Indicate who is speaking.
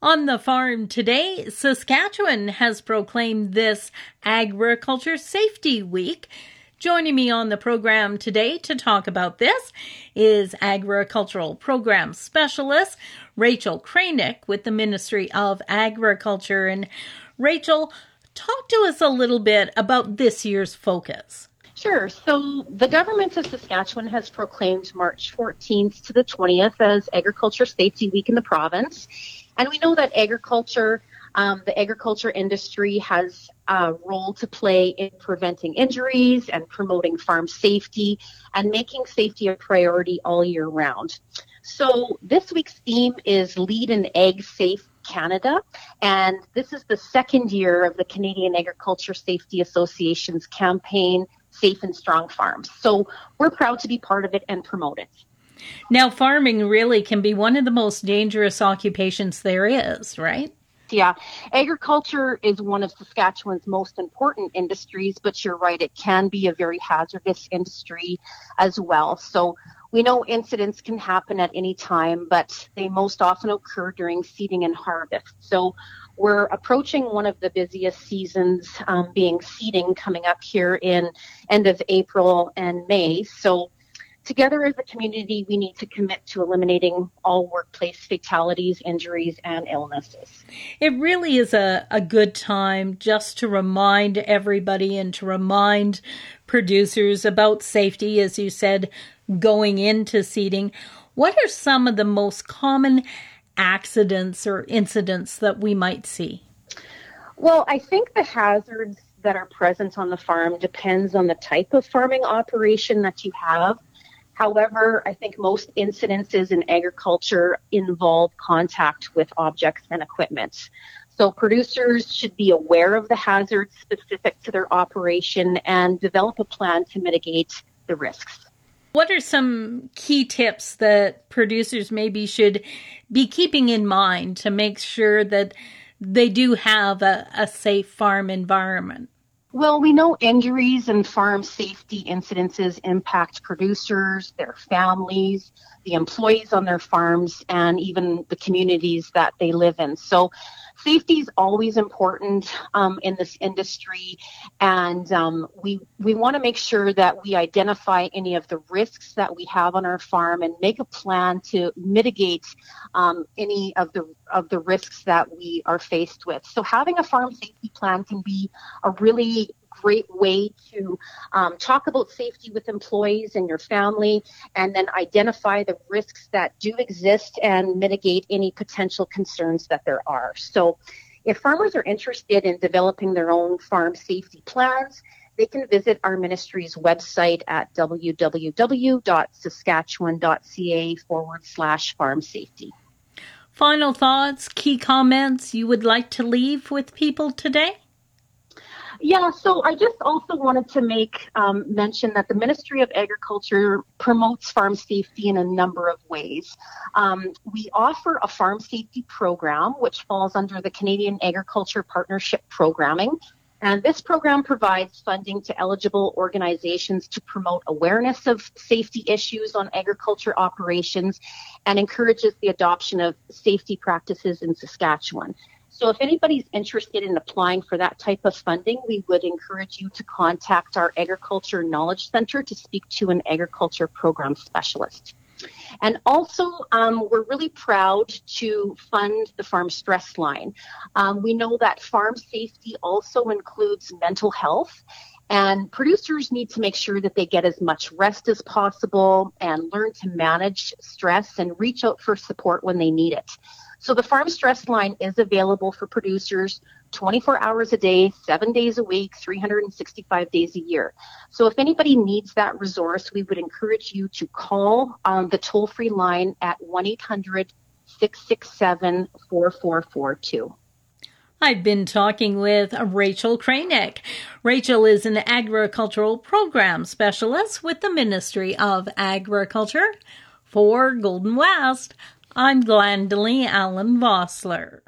Speaker 1: On the farm today, Saskatchewan has proclaimed this Agriculture Safety Week. Joining me on the program today to talk about this is Agricultural Program Specialist Rachel Kranick with the Ministry of Agriculture. And Rachel, talk to us a little bit about this year's focus.
Speaker 2: Sure. So the government of Saskatchewan has proclaimed March 14th to the 20th as Agriculture Safety Week in the province. And we know that agriculture, um, the agriculture industry has a role to play in preventing injuries and promoting farm safety and making safety a priority all year round. So this week's theme is Lead an AgSafe Canada, and this is the second year of the Canadian Agriculture Safety Association's campaign, Safe and Strong Farms. So we're proud to be part of it and promote it.
Speaker 1: Now, farming really can be one of the most dangerous occupations there is, right?
Speaker 2: Yeah, agriculture is one of Saskatchewan's most important industries, but you're right, it can be a very hazardous industry as well. So we know incidents can happen at any time, but they most often occur during seeding and harvest. So we're approaching one of the busiest seasons, um, being seeding coming up here in end of April and May. So Together as a community, we need to commit to eliminating all workplace fatalities, injuries, and illnesses.
Speaker 1: It really is a, a good time just to remind everybody and to remind producers about safety, as you said, going into seeding. What are some of the most common accidents or incidents that we might see?
Speaker 2: Well, I think the hazards that are present on the farm depends on the type of farming operation that you have. However, I think most incidences in agriculture involve contact with objects and equipment. So producers should be aware of the hazards specific to their operation and develop a plan to mitigate the risks.
Speaker 1: What are some key tips that producers maybe should be keeping in mind to make sure that they do have a, a safe farm environment?
Speaker 2: Well, we know injuries and farm safety incidences impact producers, their families, the employees on their farms, and even the communities that they live in. So safety is always important um, in this industry, and um, we we want to make sure that we identify any of the risks that we have on our farm and make a plan to mitigate um, any of the of the risks that we are faced with. So having a farm safety plan can be a really great way to um, talk about safety with employees and your family, and then identify the risks that do exist and mitigate any potential concerns that there are. So, if farmers are interested in developing their own farm safety plans, they can visit our ministry's website at www.saskatchewan.ca forward slash farm safety.
Speaker 1: Final thoughts, key comments you would like to leave with people today?
Speaker 2: Yeah, so I just also wanted to make um, mention that the Ministry of Agriculture promotes farm safety in a number of ways. Um, we offer a farm safety program, which falls under the Canadian Agriculture Partnership Programming. And this program provides funding to eligible organizations to promote awareness of safety issues on agriculture operations and encourages the adoption of safety practices in Saskatchewan. So if anybody's interested in applying for that type of funding, we would encourage you to contact our Agriculture Knowledge Center to speak to an agriculture program specialist. And also, um, we're really proud to fund the Farm Stress Line. Um, we know that farm safety also includes mental health, and producers need to make sure that they get as much rest as possible and learn to manage stress and reach out for support when they need it. So the Farm Stress Line is available for producers 24 hours a day, seven days a week, 365 days a year. So if anybody needs that resource, we would encourage you to call um, the toll free line at 1 800 667 4442.
Speaker 1: I've been talking with Rachel Kranick. Rachel is an agricultural program specialist with the Ministry of Agriculture for Golden West. I'm Glendalee Allen Vossler.